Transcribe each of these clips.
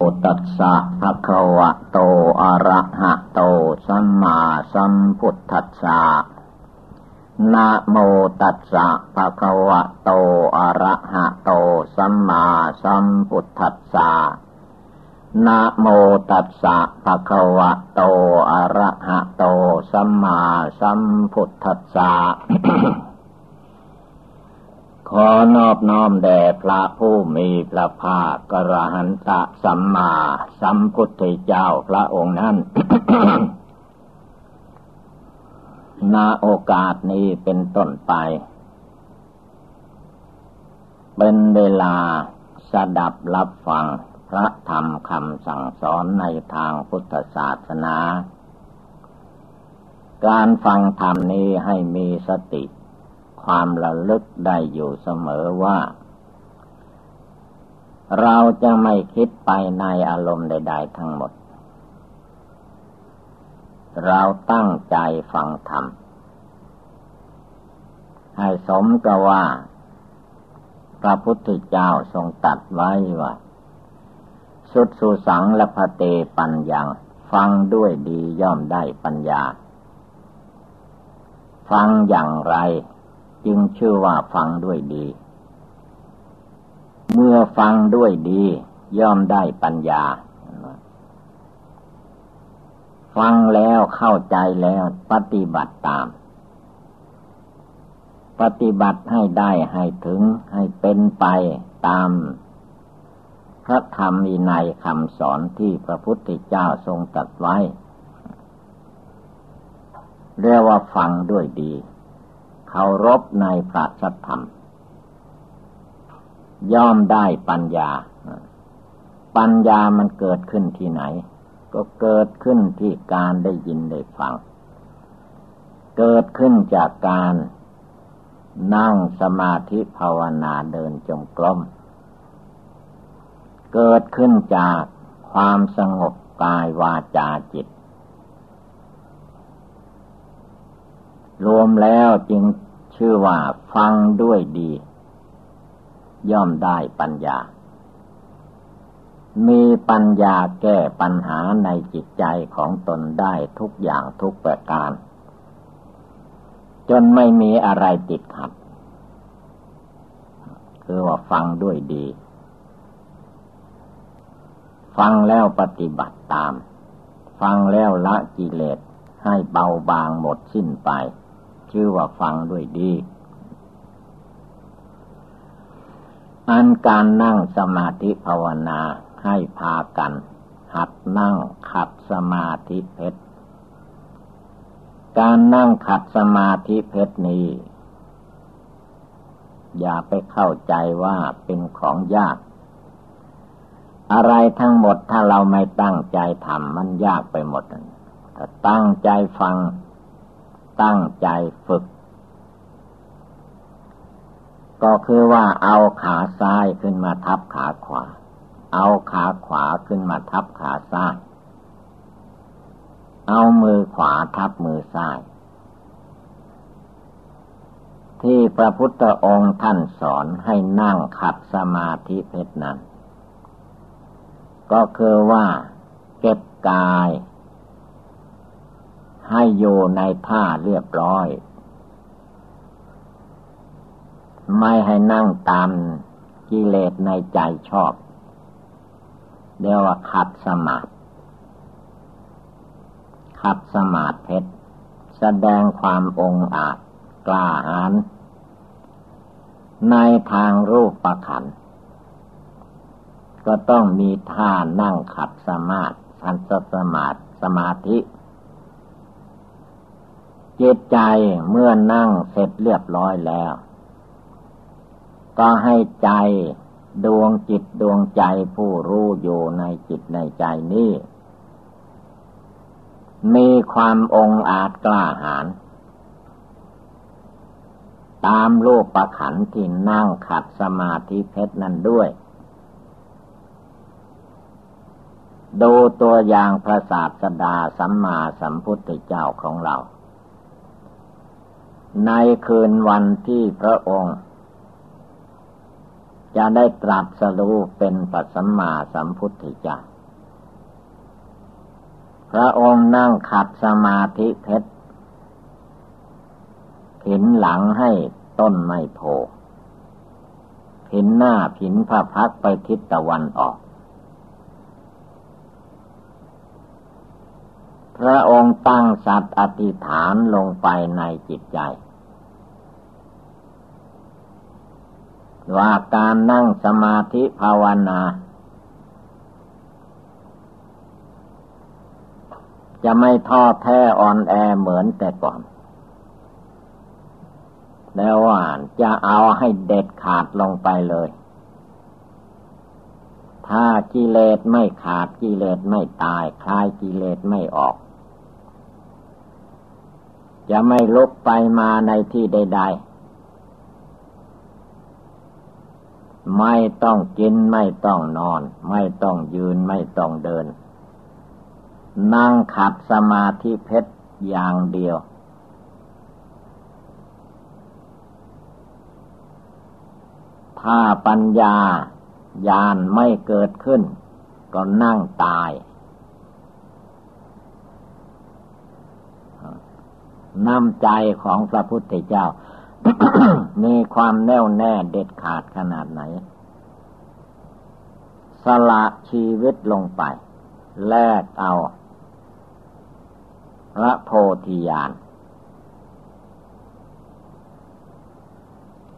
โอตัสสะภะคะวะโต อะระหะโต สัมมาสัมพุทธัสสะนะโมตัสสะภะคะวะโต อะระหะโต สัมมาสัมพุทธัสสะนะโมตัสสะภะคะวะโต อะระหะโต สัมมาสัมพุทธัสสะ ขอนอบน้อมแด่พระผู้มีพระภาคกระหันตะสัมมาสัมพุทธเจ้าพระองค์นั้นณโอกาสนี้เป็นต้นไป เป็นเวลาสดับรับฟังพระธรรมคำสั่งสอนในทางพุทธศาสนา การฟังธรรมนี้ให้มีสติ ความระลึกได้อยู่เสมอว่า เราจะไม่คิดไปในอารมณ์ใด ๆ ทั้งหมด เราตั้งใจฟังธรรม ให้สมกับว่า พระพุทธเจ้าทรงตัดไว้ว่า สุดสุสังและพเตปัญญาฟังด้วยดีย่อมได้ปัญญา ฟังอย่างไร จึงชื่อว่าฟังด้วยดี เมื่อฟังด้วยดี ย่อมได้ปัญญา ฟังแล้วเข้าใจแล้วปฏิบัติตาม ปฏิบัติให้ได้ให้ถึงให้เป็นไปตามพระธรรมมีในคำสอนที่พระพุทธเจ้าทรงตัดไว้ เรียกว่าฟังด้วยดี เคารพในพระสัทธรรม ย่อมได้ปัญญา ปัญญามันเกิดขึ้นที่ไหน ก็เกิดขึ้นที่การได้ยินได้ฟัง เกิดขึ้นจากการนั่งสมาธิภาวนาเดินจงกรม เกิดขึ้นจากความสงบกายวาจาจิต รวมแล้วจึงชื่อว่าฟังด้วยดี ย่อมได้ปัญญา มีปัญญาแก้ปัญหาในจิตใจของตนได้ทุกอย่างทุกประการ จนไม่มีอะไรติดขัด คือว่าฟังด้วยดี ฟังแล้วปฏิบัติตาม ฟังแล้วละกิเลสให้เบาบางหมดสิ้นไป ชื่อว่าฟังด้วยดี อันการนั่งสมาธิภาวนาให้พากัน หัดนั่งขัดสมาธิเพชร การนั่งขัดสมาธิเพชรนี้ อย่าไปเข้าใจว่าเป็นของยาก อะไรทั้งหมดถ้าเราไม่ตั้งใจทำมันยากไปหมดถ้าตั้งใจฟัง ตั้งใจฝึก ก็คือว่าเอาขาซ้ายขึ้นมาทับขาขวา เอาขาขวาขึ้นมาทับขาซ้าย เอามือขวาทับมือซ้าย ที่พระพุทธองค์ท่านสอนให้นั่งขัดสมาธิเพชรนั้น ก็คือว่าเก็บกาย ให้อยู่ในท่าเรียบร้อย ไม่ให้นั่งตามกิเลสในใจชอบเรียกว่าขัดสมาธิขัดสมาธิเพชรแสดงความองอาจกล้าหาญในทางรูปประขัน ก็ต้องมีท่านั่งขัดสมาธิสันสมาธิสมาธิ จิตใจเมื่อนั่งเสร็จเรียบร้อยแล้ว ก็ให้ใจดวงจิตดวงใจผู้รู้อยู่ในจิตในใจนี้มีความองอาจกล้าหาญตามรูปประขันที่นั่งขัดสมาธิเพชรนั้นด้วย ดูตัวอย่างพระศาสดาสัมมาสัมพุทธเจ้าของเรา ในคืนวันที่พระองค์ จะได้ตรัสรู้เป็นปัสมมาสัมพุทธเจ้าพระองค์นั่งขัดสมาธิเพชรผินหลังให้ต้นไม้โพผินหน้าผินพระพักไปทิศตะวันออก พระองค์ตั้งสัตว์อธิษฐานลงไปในจิตใจ ว่าการนั่งสมาธิภาวนา จะไม่ท้อแท้อ่อนแอเหมือนแต่ก่อน แล้วว่าจะเอาให้เด็ดขาดลงไปเลย ถ้ากิเลสไม่ขาดกิเลสไม่ตาย คลายกิเลสไม่ออก จะไม่ลุกไปมาในที่ใด ๆ ไม่ต้องกินไม่ต้องนอน ไม่ต้องยืนไม่ต้องเดิน นั่งขัดสมาธิเพชรอย่างเดียว ถ้าปัญญาญาณไม่เกิดขึ้น ก็นั่งตาย น้ำใจของพระพุทธเจ้า มีความแน่วแน่เด็ดขาดขนาดไหน สละชีวิตลงไป แลกเอา พระโพธิญาณ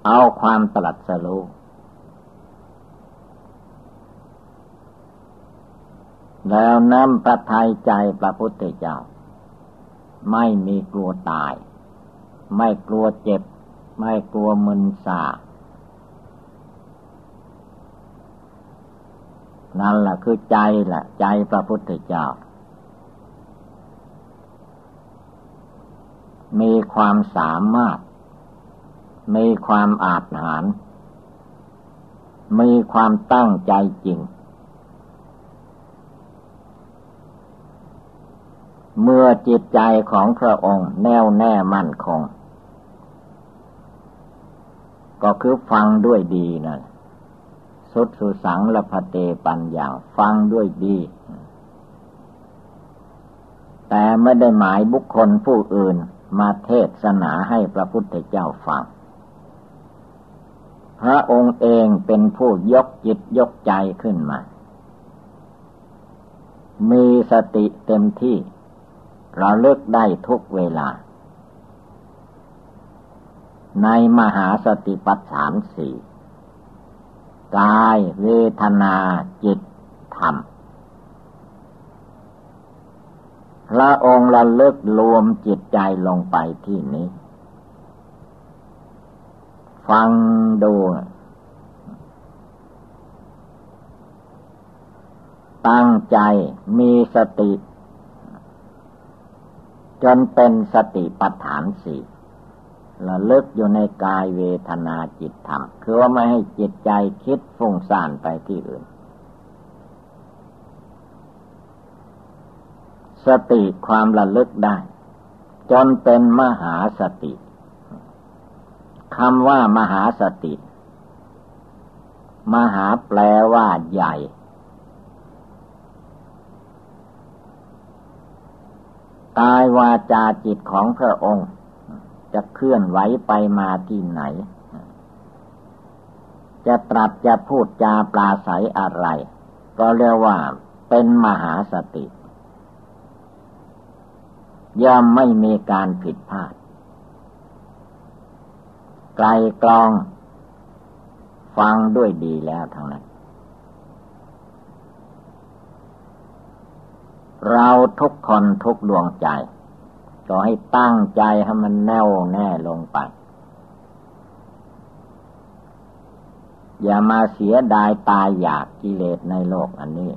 เอาความตรัสรู้แล้วนำประทัยใจพระพุทธเจ้า ไม่มีกลัวตาย ไม่กลัวเจ็บ ไม่กลัวมึนสานั่นแหละคือใจแหละใจพระพุทธเจ้า มีความสามารถ มีความอาจหาร มีความตั้งใจจริง เมื่อจิตใจของพระองค์แน่วแน่มั่นคง ก็คือฟังด้วยดีนะสุดสุสังละพเตปัญญาฟังด้วยดี แต่ไม่ได้หมายบุคคลผู้อื่นมาเทศนาให้พระพุทธเจ้าฟัง พระองค์เองเป็นผู้ยกจิตยกใจขึ้นมา มีสติเต็มที่ ราเลิกได้ทุกเวลา ในมหาสติปัฏฐานสี่กายเวทนาจิตธรรม พระองค์ระลึกรวมจิตใจลงไปที่นี้ ฟังดูตั้งใจมีสติ จนเป็นสติปัฏฐานสี่ระลึกอยู่ในกายเวทนาจิตธรรม คือว่าไม่ให้จิตใจคิดฟุ้งซ่านไปที่อื่น สติความระลึกได้ จนเป็นมหาสติคำว่ามหาสติ มหาแปลว่าใหญ่ กายวาจาจิตของพระองค์ จะเคลื่อนไหวไปมาที่ไหน จะตรัสจะพูดจาปลาใสอะไร ก็เรียกว่าเป็นมหาสติ ย่อมไม่มีการผิดพลาด ไกลกลอง ฟังด้วยดีแล้วทั้งนั้น เราทุกคนทุกดวงใจ ก็ให้ตั้งใจให้มันแน่วแน่ลงไป อย่ามาเสียดายตายอยากกิเลสในโลกอันนี้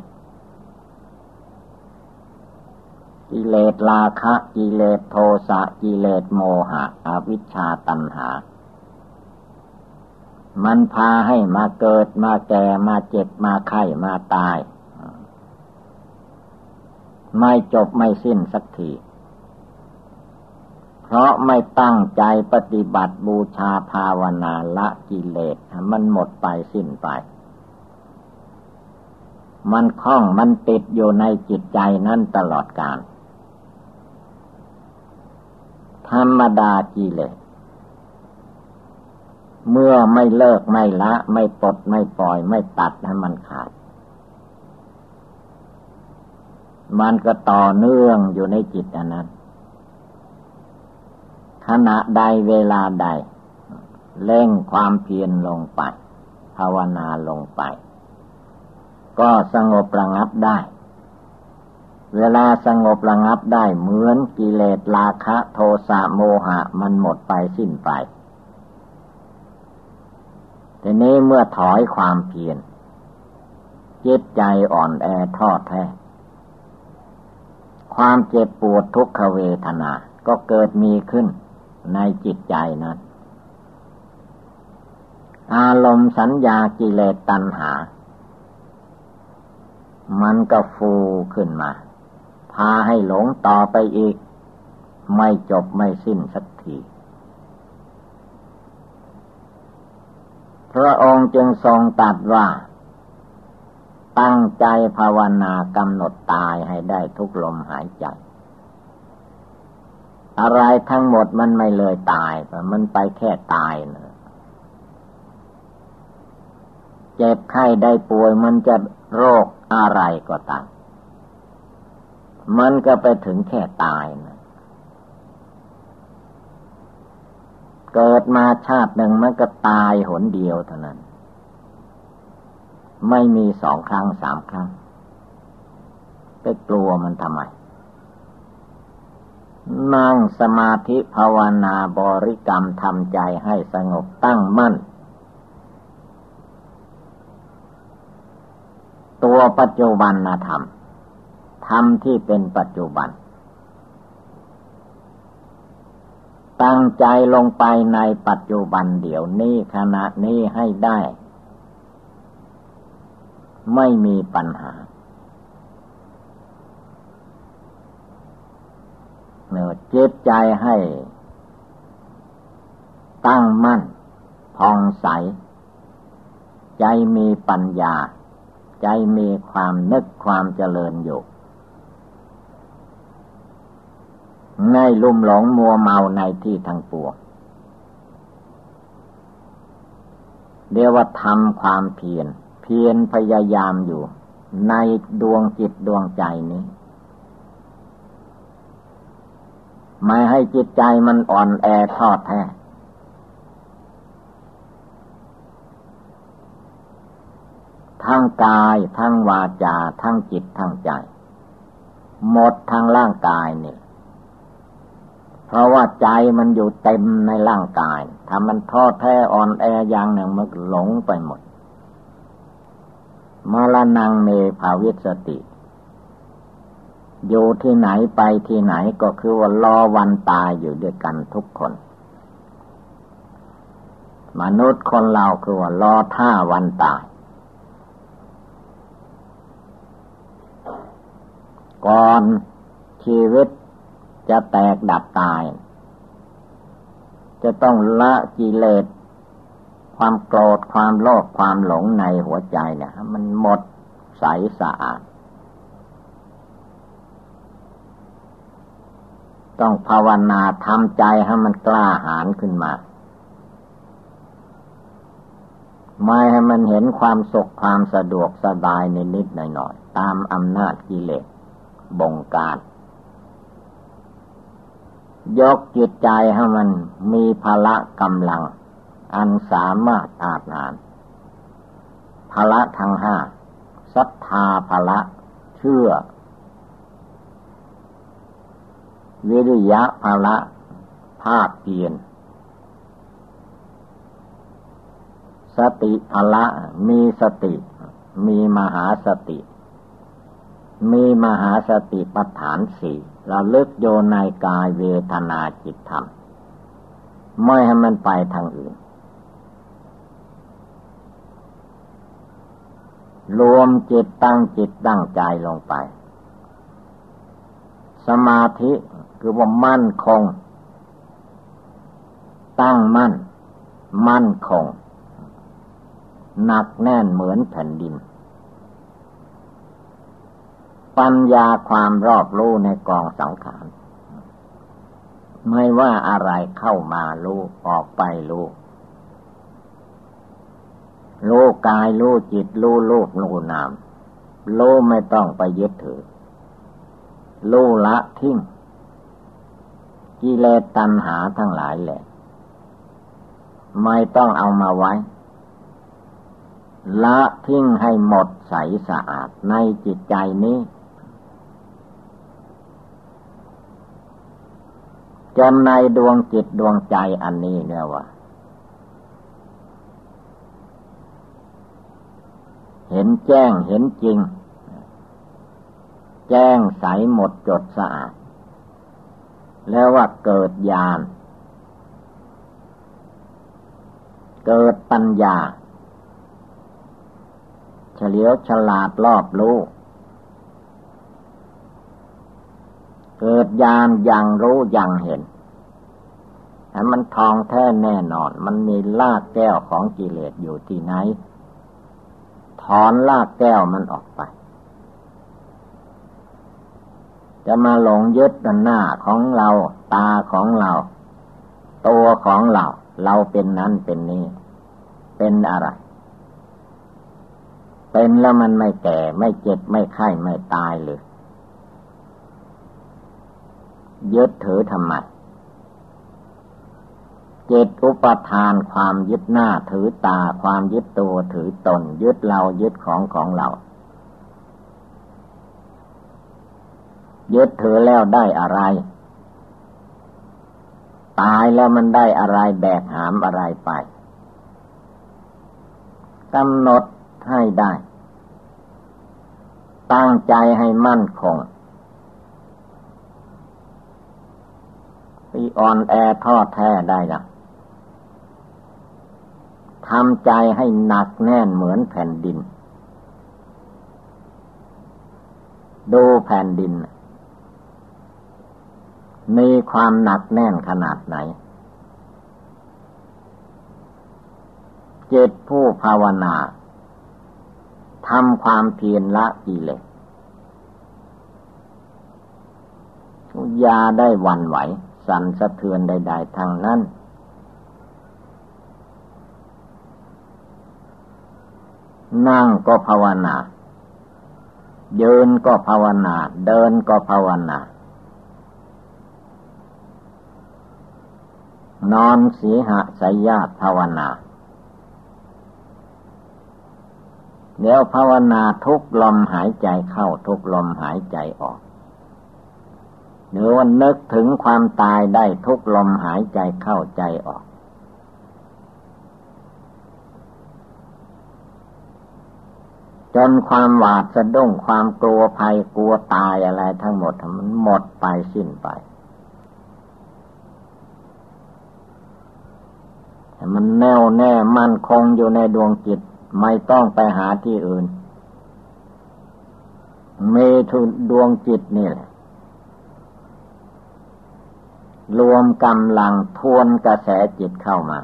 กิเลสราคะ กิเลสโทสะกิเลสโมหะ อวิชชาตัณหามันพาให้มาเกิดมาแก่มาเจ็บมาไข้มาตาย ไม่จบไม่สิ้นสักที เพราะไม่ตั้งใจปฏิบัติบูชาภาวนาละกิเลสมันหมดไปสิ้นไป มันคล้องมันติดอยู่ในจิตใจนั่นตลอดกาลธรรมดากิเลสเมื่อไม่เลิกไม่ละ ไม่ปลดไม่ปล่อยไม่ตัดให้มันขาด มันก็ต่อเนื่องอยู่ในจิตอันนั้น ขณะใดเวลาใด เล่งความเพียรลงไป ภาวนาลงไป ก็สงบระงับได้ เวลาสงบระงับได้เหมือนกิเลสราคะโทสะโมหะมันหมดไปสิ้นไปทีนี้เมื่อถอยความเพียรจิตใจอ่อนแอท้อแท้ ความเจ็บปวดทุกขเวทนา ก็เกิดมีขึ้นในจิตใจนั้น อารมณ์สัญญากิเลสตัณหา มันก็ฟูขึ้นมา พาให้หลงต่อไปอีก ไม่จบไม่สิ้นสักที พระองค์จึงทรงตัดว่า ตั้งใจภาวนากำหนดตายให้ได้ทุกลมหายใจ อะไรทั้งหมดมันไม่เลยตาย มันไปแค่ตายนะเจ็บไข้ได้ป่วยมันจะโรคอะไรก็ตาม มันก็ไปถึงแค่ตายนะเกิดมาชาติหนึ่งมันก็ตายหนเดียวเท่านั้น ไม่มีสองครั้งสามครั้ง ไปกลัวมันทำไม นั่งสมาธิภาวนาบริกรรมทำใจให้สงบตั้งมั่น ตัวปัจจุบันธรรม ธรรมที่เป็นปัจจุบัน ตั้งใจลงไปในปัจจุบันเดี๋ยวนี้ขณะนี้ให้ได้ ไม่มีปัญหาเนื้อเจิตใจให้ ตั้งมั่นพองใส ใจมีปัญญา ใจมีความนึกความเจริญอยู่ในลุ่มหลงมัวเมาในที่ทางปวงเรียกว่าทำความเพียร เพียรพยายามอยู่ ในดวงจิตดวงใจนี้ไม่ให้จิตใจมันอ่อนแอทอดแท้ทั้งกายทั้งวาจาทั้งจิตทั้งใจ หมดทั้งร่างกายเนี่ยเพราะว่าใจมันอยู่เต็มในร่างกาย ถ้ามันท้อแท้อ่อนแออย่างหนึ่งมันหลงไปหมด มาลนังเมภาวิสติ อยู่ที่ไหนไปที่ไหนก็คือว่ารอวันตายอยู่ด้วยกันทุกคน มนุษย์คนเราคือว่ารอท่าวันตาย ก่อนชีวิตจะแตกดับตาย จะต้องละกิเลส ความโกรธความโลภความหลงในหัวใจเนี่ยมันหมดใสสะอาด ต้องภาวนาทำใจให้มันกล้าหาญขึ้นมา ไม่ให้มันเห็นความสุขความสะดวกสบายในนิดหน่อยๆตามอำนาจกิเลสบงการยกจิตใจให้มันมีพละกำลัง อันสามารถอาจนานพละทั้งห้าศรัทธาพละ เชื่อ วิริยะพละภาคเพียน สติพละมีสติ มีมหาสติ มีมหาสติปัฏฐานสี่เราเลิกโยในกายเวทนาจิตธรรม ไม่ให้มันไปทางอื่น รวมจิตตั้งจิตตั้งใจลงไป สมาธิคือว่ามั่นคง ตั้งมั่น มั่นคง หนักแน่นเหมือนแผ่นดิน ปัญญาความรอบรู้ในกองสังขาร ไม่ว่าอะไรเข้ามารู้ ออกไปรู้ รู้กายรู้จิตรู้รูปรู้นามรู้ไม่ต้องไปยึดถือรู้ละทิ้งกิเลสตัณหาทั้งหลายแหละ ไม่ต้องเอามาไว้ ละทิ้งให้หมดใสสะอาดในจิตใจนี้ จนในดวงจิตดวงใจอันนี้เนี่ยว่า เห็นแจ้งเห็นจริง แจ้งใสหมดจดสะอาด แล้วว่าเกิดญาณเกิดปัญญา เฉลียวฉลาดรอบรู้ เกิดญาณยังรู้ยังเห็นแต่มันทองแท้แน่นอน มันมีลากแก้วของกิเลสอยู่ที่ไหน ถอนลากแก้วมันออกไป จะมาหลงยึดหน้าของเรา ตาของเรา ตัวของเรา เราเป็นนั้นเป็นนี้เป็นอะไร เป็นแล้วมันไม่แก่ไม่เจ็บไม่ไข้ไม่ตายเลยยึดถือทำไม จตอุปทานความยึดหน้าถือตาความยึดตัวถือตน ยึดเรายึดของของเรา ยึดถือแล้วได้อะไร ตายแล้วมันได้อะไรแบกหามอะไรไปกำหนดให้ได้ ตั้งใจให้มั่นคงที่อ่อนแอทอดแท้ได้ละ ทำใจให้หนักแน่นเหมือนแผ่นดิน ดูแผ่นดิน มีความหนักแน่นขนาดไหน เจตผู้ภาวนาทำความเพียรละกิเลสยาได้วันไหว สั่นสะเทือนใด ๆทางนั้น นั่งก็ภาวนา ยืนก็ภาวนา เดินก็ภาวนา นอนสีหะสยญาภาวนา เดี๋ยวภาวนาทุกลมหายใจเข้าทุกลมหายใจออกหรือว่านึกถึงความตายได้ทุกลมหายใจเข้าใจออก จนความหวาดสะดุ้งความกลัวภัยกลัวตายอะไรทั้งหมดมันหมดไปสิ้นไป มันแน่วแน่มั่นคงอยู่ในดวงจิตไม่ต้องไปหาที่อื่นเมทุดวงจิตนี่แหละ รวมกำลังทวนกระแสจิตเข้ามา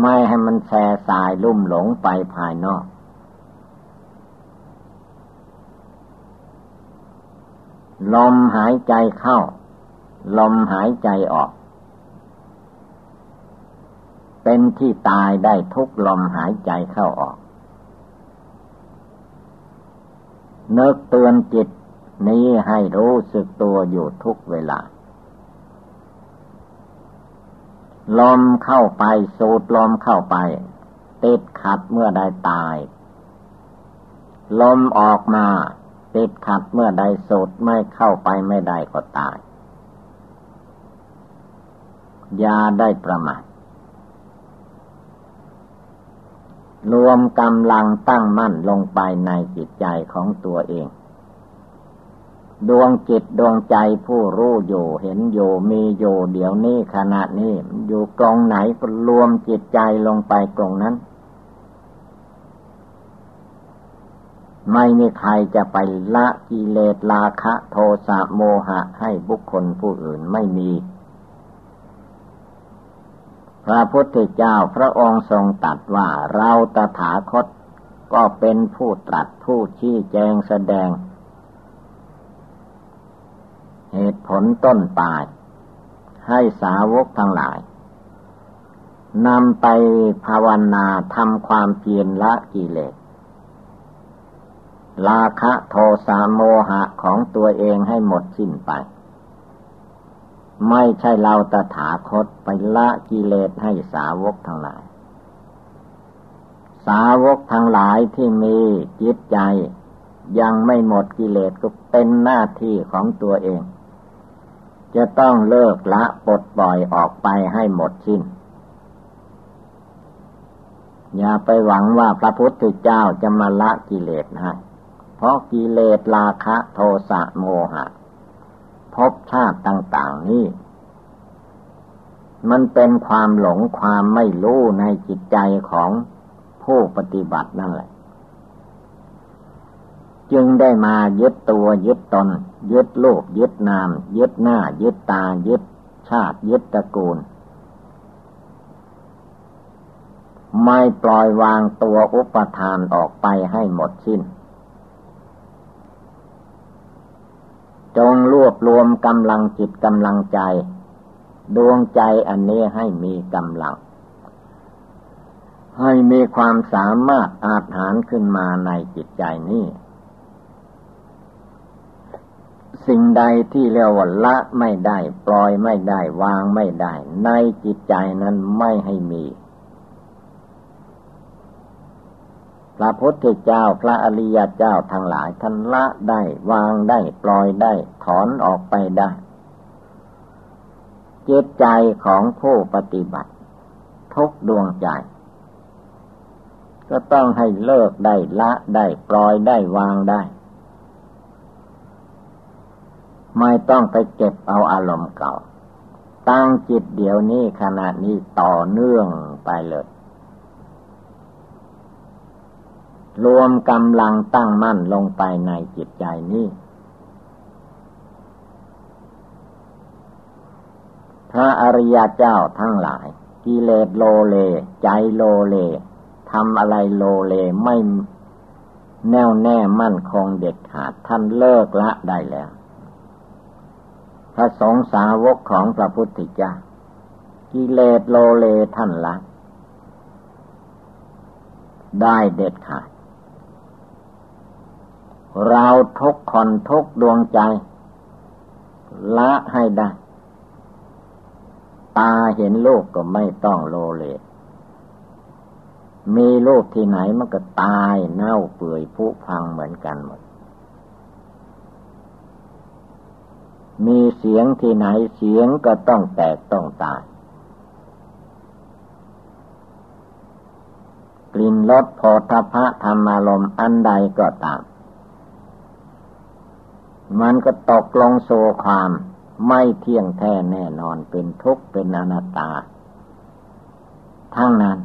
ไม่ให้มันแส่สายลุ่มหลงไปภายนอก ลมหายใจเข้า ลมหายใจออก เป็นที่ตายได้ทุกลมหายใจเข้าออกเนึกเตือนจิตนี้ให้รู้สึกตัวอยู่ทุกเวลา ลมเข้าไปสูดลมเข้าไป ติดขัดเมื่อใดตาย ลมออกมา ติดขัดเมื่อใดสูดไม่เข้าไปไม่ได้ก็ตายยาได้ประมาทรวมกำลังตั้งมั่นลงไปในจิตใจของตัวเอง ดวงจิตดวงใจผู้รู้อยู่เห็นอยู่มีอยู่เดี๋ยวนี้ขณะนี้อยู่กองไหนก็รวมจิตใจลงไปกองนั้น ไม่มีใครจะไปละกิเลสราคะโทสะโมหะให้บุคคลผู้อื่นไม่มี พระพุทธเจ้าพระองค์ทรงตัดว่าเราตถาคตก็เป็นผู้ตรัสผู้ชี้แจงแสดง เหตุผลต้นปลาย ให้สาวกทั้งหลายนำไปภาวนาทำความเพียรละกิเลส ราคะโทสะโมหะของตัวเองให้หมดสิ้นไป ไม่ใช่เราตถาคตไปละกิเลสให้สาวกทั้งหลาย สาวกทั้งหลายที่มีจิตใจ ยังไม่หมดกิเลสก็เป็นหน้าที่ของตัวเอง จะต้องเลิกละปลดปล่อยออกไปให้หมดสิ้นอย่าไปหวังว่าพระพุทธเจ้าจะมาละกิเลสให้ ราะกิเลสราคะโทสะโมหะภพชาติต่าง ๆ นี่มันเป็นความหลงความไม่รู้ในจิตใจของผู้ปฏิบัตินั่นแหละ จึงได้มายึดตัวยึดตน ยึดโลกยึดนาม ยึดหน้า ยึดตา ยึดชาติยึดตระกูล ไม่ปล่อยวางตัวอุปทานออกไปให้หมดสิ้น จงรวบรวมกำลังจิตกำลังใจ ดวงใจอันนี้ให้มีกำลัง ให้มีความสามารถอาจหารขึ้นมาในจิตใจนี้สิ่งใดที่เรียกว่าละไม่ได้ ปล่อยไม่ได้ วางไม่ได้ ในจิตใจนั้นไม่ให้มี พระพุทธเจ้าพระอริยเจ้าทั้งหลายท่านละได้วางได้ปล่อยได้ ถอนออกไปได้จิตใจของผู้ปฏิบัติ ทุกดวงใจ ก็ต้องให้เลิกได้ละได้ปล่อยได้วางได้ ไม่ต้องไปเก็บเอาอารมณ์เก่า ตั้งจิตเดี๋ยวนี้ขณะนี้ต่อเนื่องไปเลย รวมกำลังตั้งมั่นลงไปในจิตใจนี้พระอริยเจ้าทั้งหลาย กิเลสโลเล ใจโลเลทำอะไรโลเลไม่แน่วแน่มั่นคงเด็ดขาดท่านเลิกละได้แล้ว พระสงฆ์สาวกของพระพุทธเจ้ากิเลสโลเลท่านละได้เด็ดขาด เราทุกคนทุกดวงใจ ละให้ได้ ตาเห็นลูกก็ไม่ต้องโลเลมีลูกที่ไหนมันก็ตายเน่าเปื่อยผุพังเหมือนกันหมด มีเสียงที่ไหนเสียงก็ต้องแตกต้องตาย กลิ่นรสโพธพะธรรมารมอันใดก็ตาม มันก็ตกลงโซความไม่เที่ยงแท้แน่นอนเป็นทุกข์เป็นอนัตตา ทั้งนั้น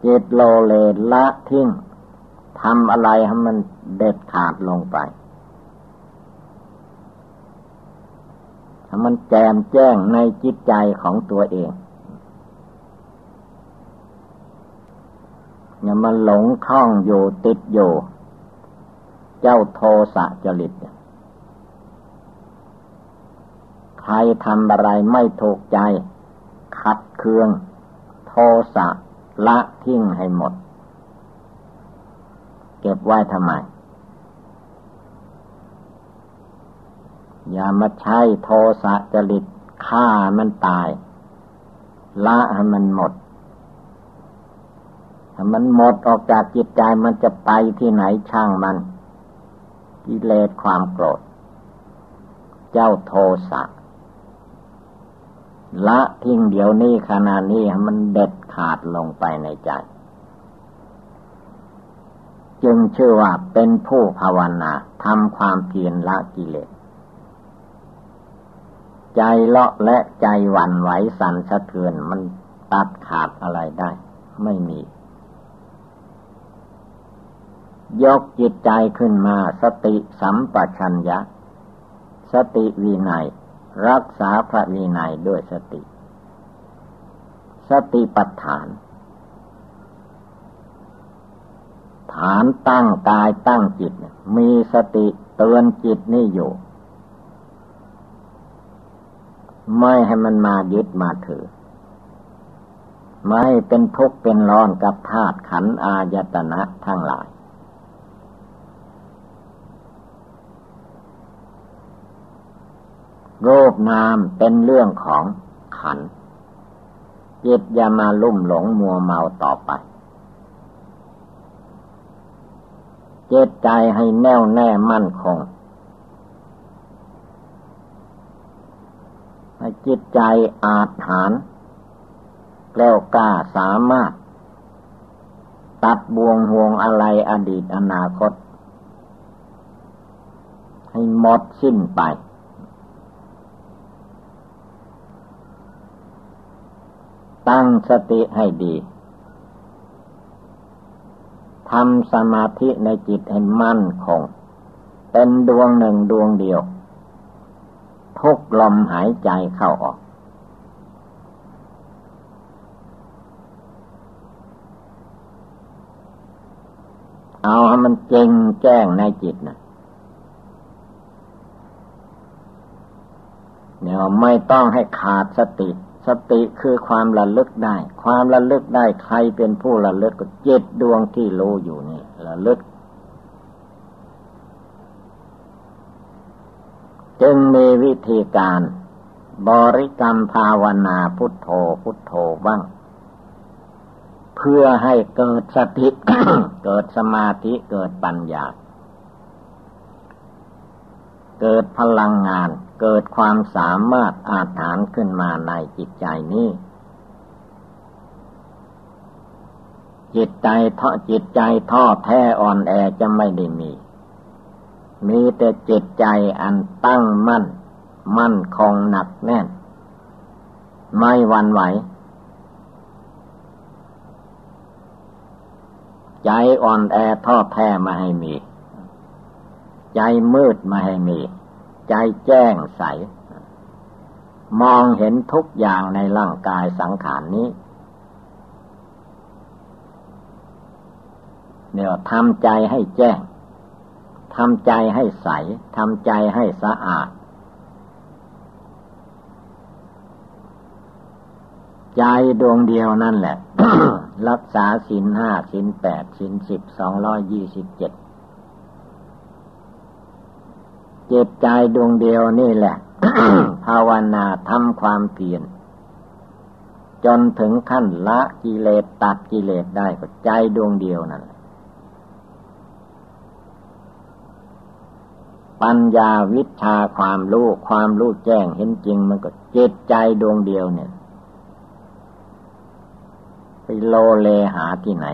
เจิตโลเลละทิ้งทำอะไรให้มันเด็ดขาดลงไปให้มันแจมแจ้งในจิตใจของตัวเอง อย่ามาหลงคล้องอยู่ติดอยู่ เจ้าโทสะจริตใครทำอะไรไม่ถูกใจ ขัดเคือง โทสะละทิ้งให้หมด เก็บไว้ทำไม อย่ามาใช้โทสะจริตฆ่ามันตาย ละให้มันหมด มันหมดออกจากจิตใจมันจะไปที่ไหนช่างมัน กิเลสความโกรธ เจ้าโทสะละทิ้งเดี๋ยวนี้ขณะนี้มันเด็ดขาดลงไปในใจ จึงชื่อว่าเป็นผู้ภาวนาทำความเพียรละกิเลส ใจเลาะและใจหวั่นไหวสั่นสะเทือนมันตัดขาดอะไรได้ ไม่มี ยกจิตใจขึ้นมาสติสัมปชัญญะ สติวินัย รักษาพระวินัยด้วยสติ สติปัฏฐาน ฐานตั้งกายตั้งจิต มีสติเตือนจิตนี่อยู่ ไม่ให้มันมายึดมาถือ ไม่เป็นทุกข์เป็นร้อนกับธาตุขันธ์อายตนะทั้งหลาย รูปนามเป็นเรื่องของขัน จิตอย่ามาลุ่มหลงมัวเมาต่อไป เจตใจให้แน่วแน่มั่นคง ให้จิตใจอาจหารแล้วกล้าสามารถ ตัดบวงห่วงอะไรอดีตอนาคต ให้หมดสิ้นไป ตั้งสติให้ดีทำสมาธิในจิตให้มั่นคง เป็นดวงหนึ่งดวงเดียว ทุกลมหายใจเข้าออก เอาให้มันเจงแจ้งในจิตนะเนี่ยไม่ต้องให้ขาดสติ สติคือความระลึกได้ ความระลึกได้ใครเป็นผู้ระลึกก็เจ็ดดวงที่รู้อยู่นี่ระลึก จึงมีวิธีการ บริกรรมภาวนาพุทโธพุทโธบ้าง เพื่อให้เกิดสติเกิดสมาธิเกิดปัญญา เกิดพลังงาน เกิดความสามารถอาถานขึ้นมาในจิตใจนี้ จิตใจท้อจิตใจท้อแท้อ่อนแอจะไม่ได้มี มีแต่จิตใจอันตั้งมั่น มั่นคงหนักแน่น ไม่วันไหว ใจอ่อนแอท้อแท้มาให้มี ใจมืดมาให้มี ใจแจ้งใส มองเห็นทุกอย่างในร่างกายสังขารนนี้เนี่ยทำใจให้แจ้งทำใจให้ใสทำใจให้สะอาด ใจดวงเดียวนั่นแหละ รักษาสินห้าสินแปดสินสิบสองร้อยยี่สิบเจ็ด จิตใจดวงเดียวนี่แหละ ภาวนาทำความเพียรจนถึงขั้นละกิเลสตัดกิเลสได้ก็ใจดวงเดียวนั่นปัญญาวิชาความรู้ความรู้แจ้งเห็นจริงมันก็จิตใจดวงเดียวเนี่ย ไปโลเลหาที่ไหน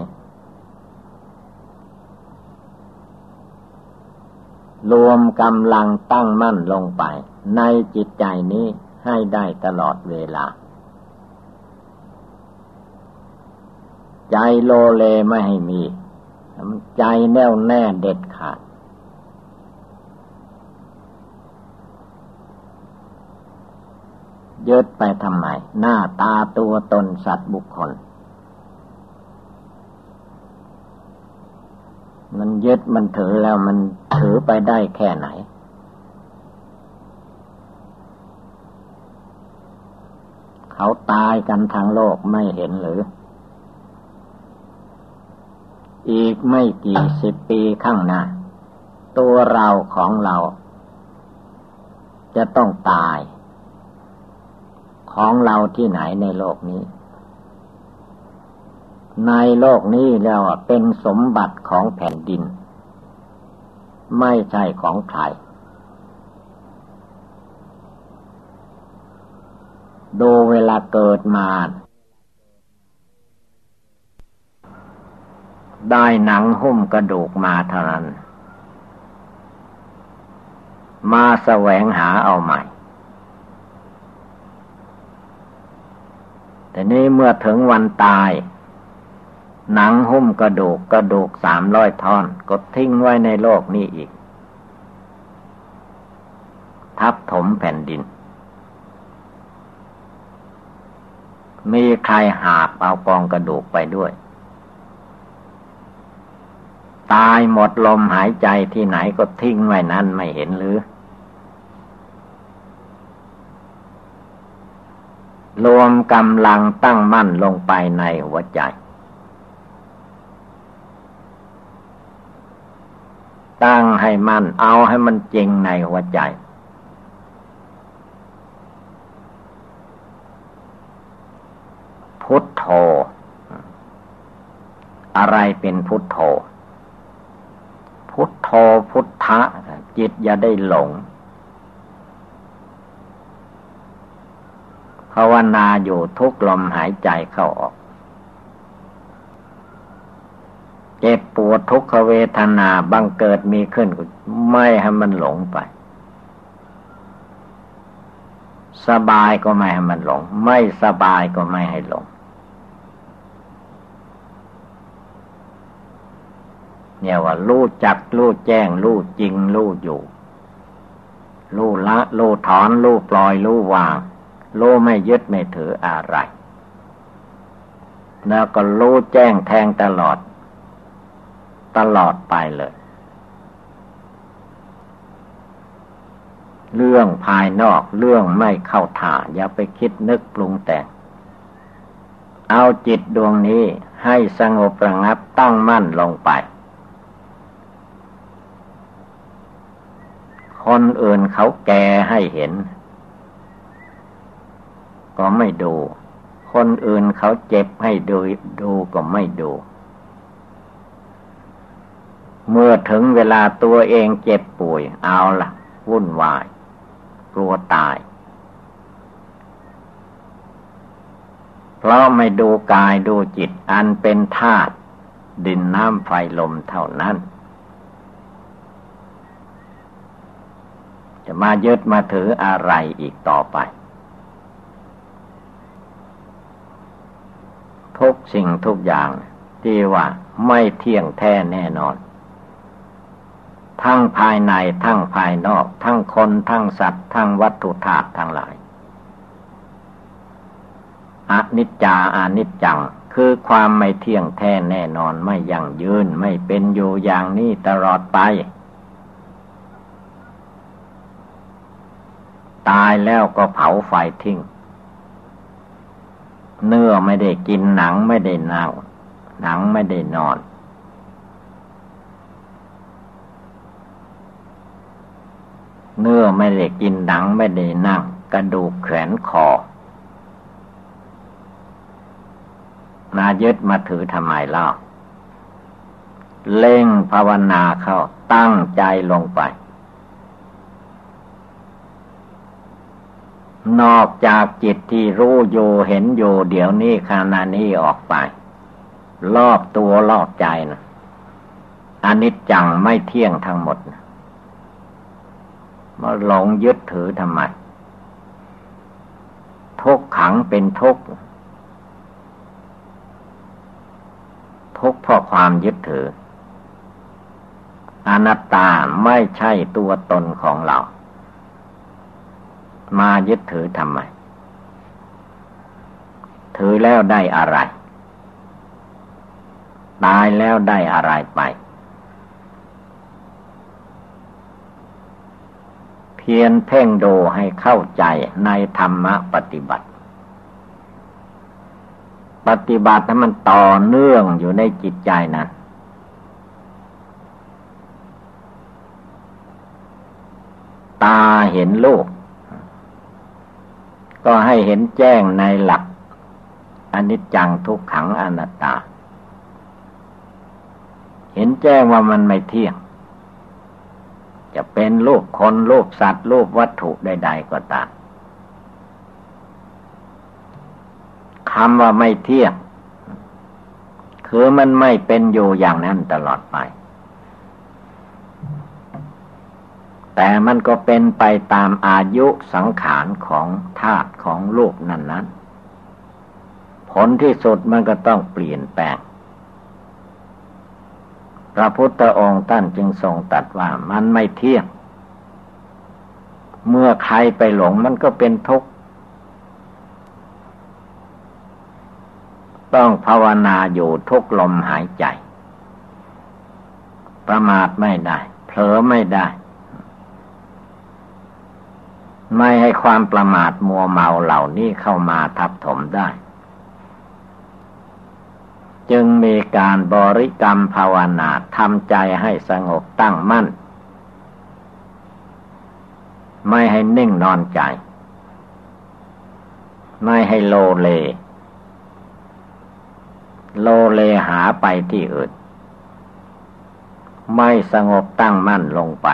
รวมกำลังตั้งมั่นลงไป ในจิตใจนี้ให้ได้ตลอดเวลา ใจโลเลไม่ให้มี ใจแน่วแน่เด็ดขาด ยึดไปทำไม หน้าตาตัวตนสัตว์บุคคล มันยึดมันถือแล้วมันถือไปได้แค่ไหน เขาตายกันทางโลกไม่เห็นหรือ อีกไม่กี่สิบปีข้างหน้า ตัวเราของเรา จะต้องตาย ของเราที่ไหนในโลกนี้ ในโลกนี้แล้วเป็นสมบัติของแผ่นดิน ไม่ใช่ของใคร ดูเวลาเกิดมา ได้หนังหุ้มกระดูกมาเท่านั้น มาแสวงหาเอาใหม่แต่นี้เมื่อถึงวันตาย หนังหุ้มกระดูกกระดูกสามร้อยท่อน ก็ทิ้งไว้ในโลกนี้อีก ทับถมแผ่นดิน มีใครหาบเอากองกระดูกไปด้วย ตายหมดลมหายใจที่ไหนก็ทิ้งไว้นั้นไม่เห็นหรือ รวมกำลังตั้งมั่นลงไปในหัวใจ ตั้งให้มั่นเอาให้มันจริงในหัวใจ พุทโธ อะไรเป็นพุทโธ พุทโธพุทธะ จิตอย่าได้หลงภาวนาอยู่ทุกลมหายใจเข้าออก เจ็บปวดทุกขเวทนาบังเกิดมีขึ้น ไม่ให้มันหลงไป สบายก็ไม่ให้มันหลง ไม่สบายก็ไม่ให้หลง เนี่ยว่ารู้จักรู้แจ้งรู้จริงรู้อยู่รู้ละรู้ถอนรู้ปล่อยรู้วางรู้ไม่ยึดไม่ถืออะไร แล้วก็รู้แจ้งแทงตลอด ตลอดไปเลย เรื่องภายนอกเรื่องไม่เข้าท่าอย่าไปคิดนึกปรุงแต่ง เอาจิตดวงนี้ให้สงบระงับตั้งมั่นลงไป คนอื่นเขาแก่ให้เห็น ก็ไม่ดู คนอื่นเขาเจ็บให้ดูดูก็ไม่ดู เมื่อถึงเวลาตัวเองเจ็บป่วย เอาละวุ่นวาย กลัวตาย เพราะไม่ดูกายดูจิตอันเป็นธาตุดินน้ำไฟลมเท่านั้น จะมายึดมาถืออะไรอีกต่อไป ทุกสิ่งทุกอย่างที่ว่าไม่เที่ยงแท้แน่นอน ทั้งภายในทั้งภายนอก ทั้งคนทั้งสัตว์ทั้งวัตถุธาตุทั้งหลายอนิจจาอนิจจังคือความไม่เที่ยงแท้แน่นอนไม่ยั่งยืนไม่เป็นอยู่อย่างนี้ตลอดไป ตายแล้วก็เผาไฟทิ้ง เนื้อไม่ได้กินหนังไม่ได้เน่า หนังไม่ได้นอน เนื้อไม่ได้กินหนังไม่ได้นั่ง กระดูกแขนคอนายึดมาถือทำไมเล่า เล่งภาวนาเข้าตั้งใจลงไป นอกจากจิตที่รู้อยู่เห็นอยู่เดี๋ยวนี้ขณะนี้ออกไป รอบตัวรอบใจนะอนิจจังไม่เที่ยงทั้งหมดนะ มาหลงยึดถือทำไมทุกขังเป็นทุกทุกเพราะความยึดถือ อนัตตาไม่ใช่ตัวตนของเรา มายึดถือทำไม ถือแล้วได้อะไร ตายแล้วได้อะไรไป เพียนเพ่งดูให้เข้าใจในธรรมะปฏิบัติ ปฏิบัติให้มันต่อเนื่องอยู่ในจิตใจนะตาเห็นโลก ก็ให้เห็นแจ้งในหลักอนิจจังทุกขังอนัตตา เห็นแจ้งว่ามันไม่เที่ยง จะเป็นรูปคนรูปสัตว์รูปวัตถุใด ๆ ก็ตามคำว่าไม่เที่ยงคือมันไม่เป็นอยู่อย่างนั้นตลอดไป แต่มันก็เป็นไปตามอายุสังขารของธาตุของโลกนั้นนั้นผลที่สุดมันก็ต้องเปลี่ยนแปลง พระพุทธองค์ท่านจึงทรงตัดว่ามันไม่เที่ยง เมื่อใครไปหลงมันก็เป็นทุกข์ ต้องภาวนาอยู่ทุกลมหายใจ ประมาทไม่ได้ เผลอไม่ได้ ไม่ให้ความประมาทมัวเมาเหล่านี้เข้ามาทับถมได้ จึงมีการบริกรรมภาวนาทำใจให้สงบตั้งมั่น ไม่ให้นิ่งนอนใจ ไม่ให้โลเล โลเลหาไปที่อื่น ไม่สงบตั้งมั่นลงไป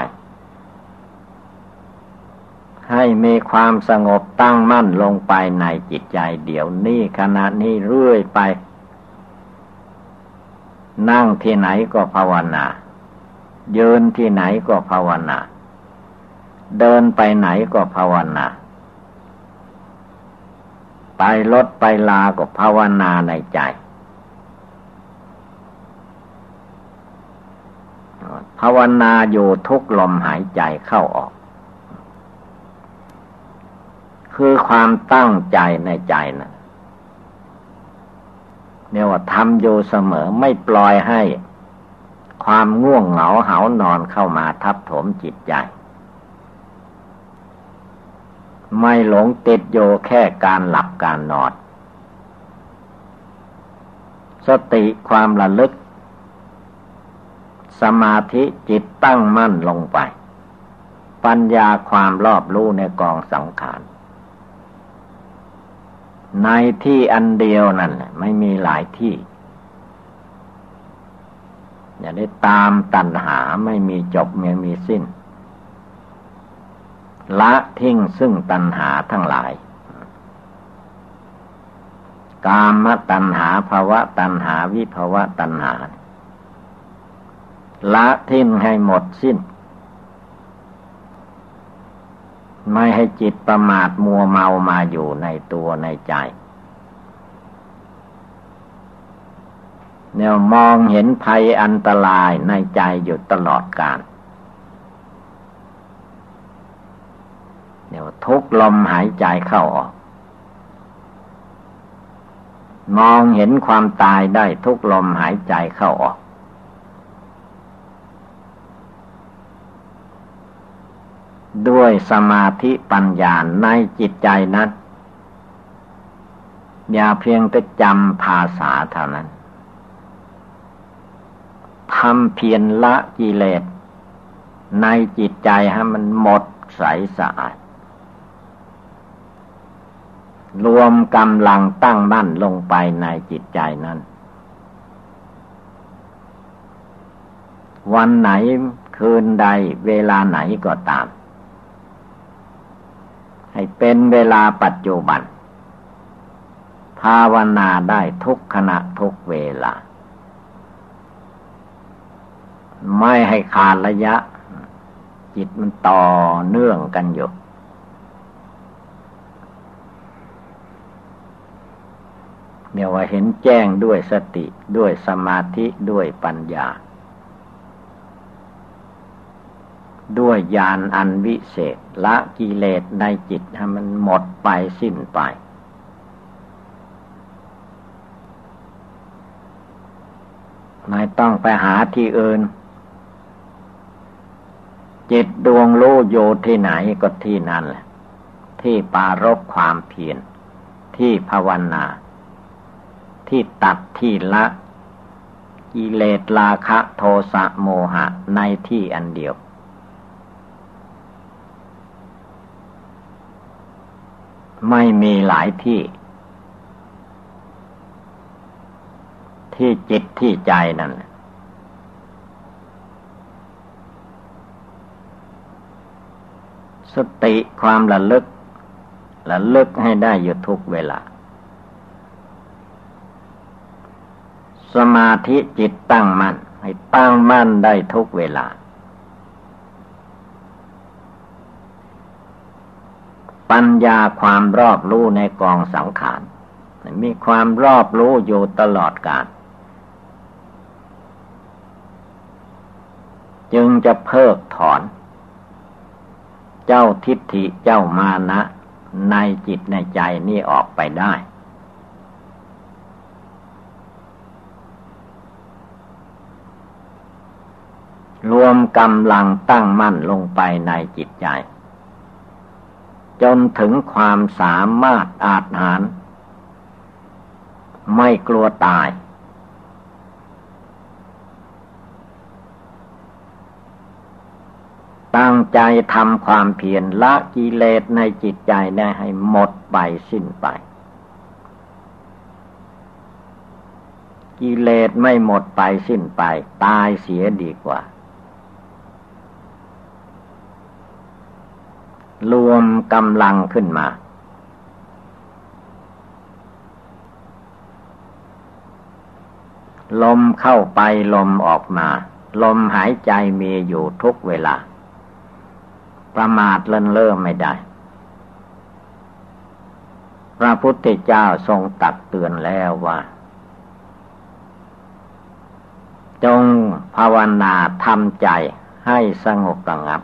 ให้มีความสงบตั้งมั่นลงไปในจิตใจเดี๋ยวนี้ขณะนี้เรื่อยไป นั่งที่ไหนก็ภาวนา ยืนที่ไหนก็ภาวนา เดินไปไหนก็ภาวนา ไปรถไปลาก็ภาวนาในใจ ภาวนาอยู่ทุกลมหายใจเข้าออก คือความตั้งใจในใจนะ เนี่ยว่าทำอยู่เสมอไม่ปล่อยให้ ความง่วงเหงาเหานอนเข้ามาทับถมจิตใจ ไม่หลงติดโยแค่การหลับการนอน สติความระลึก สมาธิจิตตั้งมั่นลงไป ปัญญาความรอบรู้ในกองสังขาร ในที่อันเดียวนั่นแหละไม่มีหลายที่ อย่าได้ตามตัณหาไม่มีจบไม่มีสิ้น ละทิ้งซึ่งตัณหาทั้งหลาย กามตัณหาภาวะตัณหาวิภาวะตัณหา ละทิ้งให้หมดสิ้น ไม่ให้จิตประมาทมัวเมามาอยู่ในตัวในใจเนี่ยมองเห็นภัยอันตรายในใจอยู่ตลอดกาลเนี่ยทุกลมหายใจเข้าออก มองเห็นความตายได้ทุกลมหายใจเข้าออก ด้วยสมาธิปัญญาในจิตใจนั้นอย่าเพียงแต่จำภาษาเท่านั้นทำเพียรละกิเลสในจิตใจให้มันหมดใสสะอาด รวมกำลังตั้งมั่นลงไปในจิตใจนั้น วันไหนคืนใดเวลาไหนก็ตาม ให้เป็นเวลาปัจจุบัน ภาวนาได้ทุกขณะทุกเวลา ไม่ให้ขาดระยะ จิตมันต่อเนื่องกันอยู่เนี่ยว่าเห็นแจ้งด้วยสติด้วยสมาธิด้วยปัญญา ด้วยญาณอันวิเศษละกิเลสในจิตให้มันหมดไปสิ้นไป ไม่ต้องไปหาที่อื่น จิตดวงรู้โยที่ไหนก็ที่นั่นแหละ ที่ปารบความเพียรที่ภาวนา ที่ตัดที่ละกิเลสราคะโทสะโมหะในที่อันเดียว ไม่มีหลายที่ ที่จิตที่ใจนั่นสติความระลึกระลึกให้ได้อยู่ทุกเวลา สมาธิจิตตั้งมัน่นให้ตั้งมั่นได้ทุกเวลา ปัญญาความรอบรู้ในกองสังขาร มีความรอบรู้อยู่ตลอดกาลจึงจะเพิกถอน เจ้าทิฏฐิเจ้ามานะในจิตในใจนี่ออกไปได้ รวมกำลังตั้งมั่นลงไปในจิตใจ จนถึงความสามารถอาจหาร ไม่กลัวตาย ตั้งใจทำความเพียรละกิเลสในจิตใจได้ให้หมดไปสิ้นไป กิเลสไม่หมดไปสิ้นไป ตายเสียดีกว่า รวมกำลังขึ้นมา ลมเข้าไปลมออกมา ลมหายใจมีอยู่ทุกเวลา ประมาทเลินเล่อไม่ได้ พระพุทธเจ้าทรงตักเตือนแล้วว่าจงภาวนาทำใจให้สงบระงับ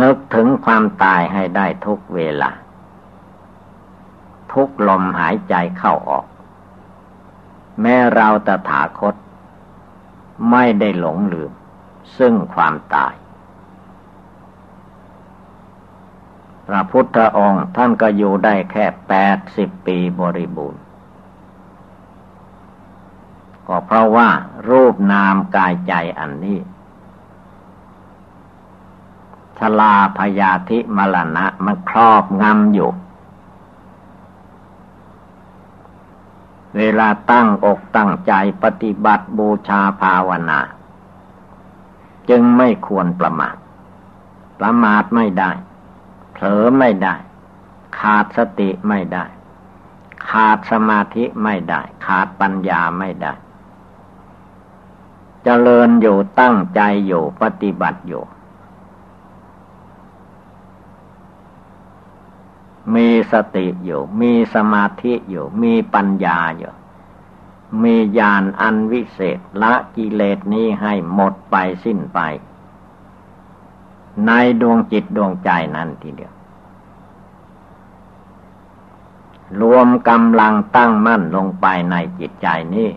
นึกถึงความตายให้ได้ทุกเวลา ทุกลมหายใจเข้าออก แม้เราตถาคต ไม่ได้หลงลืม ซึ่งความตาย พระพุทธองค์ท่านก็อยู่ได้แค่แปดสิบปีบริบูรณ์ ก็เพราะว่ารูปนามกายใจอันนี้ ชลาพยาธิมรณะมันครอบงำอยู่ เวลาตั้งอกตั้งใจปฏิบัติบูชาภาวนา จึงไม่ควรประมาท ประมาทไม่ได้ เผลอไม่ได้ ขาดสติไม่ได้ ขาดสมาธิไม่ได้ ขาดปัญญาไม่ได้เจริญอยู่ตั้งใจอยู่ปฏิบัติอยู่ มีสติอยู่ มีสมาธิอยู่ มีปัญญาอยู่ มีญาณอันวิเศษละกิเลสนี้ให้หมดไปสิ้นไป ในดวงจิตดวงใจนั้นทีเดียว รวมกำลังตั้งมั่นลงไปในจิตใจนี้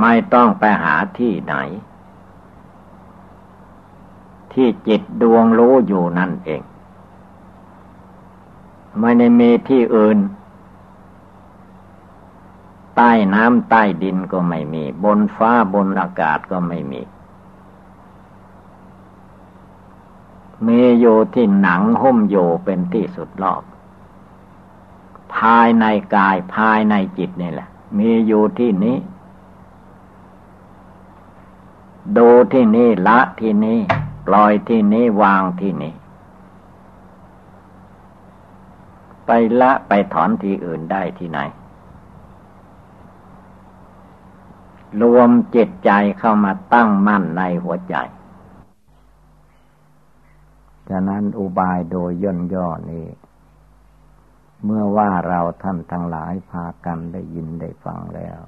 ไม่ต้องไปหาที่ไหน ที่จิตดวงรู้อยู่นั่นเอง ไม่ได้มีที่อื่น ใต้น้ำใต้ดินก็ไม่มี บนฟ้าบนอากาศก็ไม่มี มีอยู่ที่หนังหุ้มอยู่เป็นที่สุดรอบ ภายในกายภายในจิตนี่แหละ มีอยู่ที่นี้ดูที่นี่ละที่นี่ปล่อยที่นี่วางที่นี่ ไปละไปถอนที่อื่นได้ที่ไหน รวมจิตใจเข้ามาตั้งมั่นในหัวใจฉะนั้นอุบายโดยย่นย่อนี้ เมื่อว่าเราท่านทั้งหลายพากันได้ยินได้ฟังแล้ว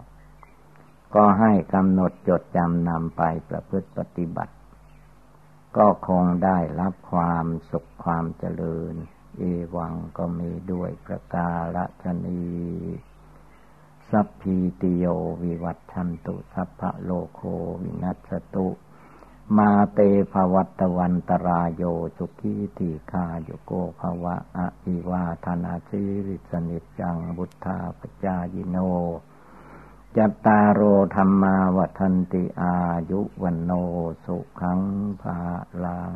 ก็ให้กำหนดจดจำนำไปประพฤติปฏิบัติ ก็คงได้รับความสุขความเจริญ เอวังก็มีด้วยประกาศนีสัพพีติโยวิวัตชันตุ สัพพะโลโควินัสตุ มาเตภวัตวันตรายโยจุกีติคาโยโกภวะอภิวาธนาชิริสนิจังบุทธาปจายโน จัตตารโอธรรมาวันติอายุวันโนสุขังภาลัง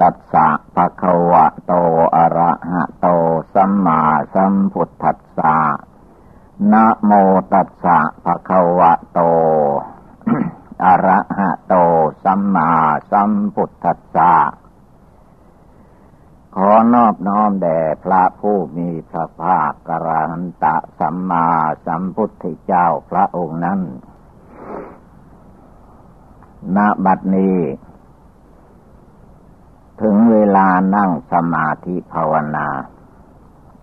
ตัสสะภะคะวะโตอะระหะโตสัมมาสัมพุทธัสสะนะโมตัสสะภะคะวะโตอะระหะโตสัมมาสัมพุทธัสสะขอนอบน้อมแด่พระผู้มีพระภาคกระหันตะสัมมาสัมพุทธเจ้าพระองค์นั้นณบัดนี้ ถึงเวลานั่งสมาธิภาวนา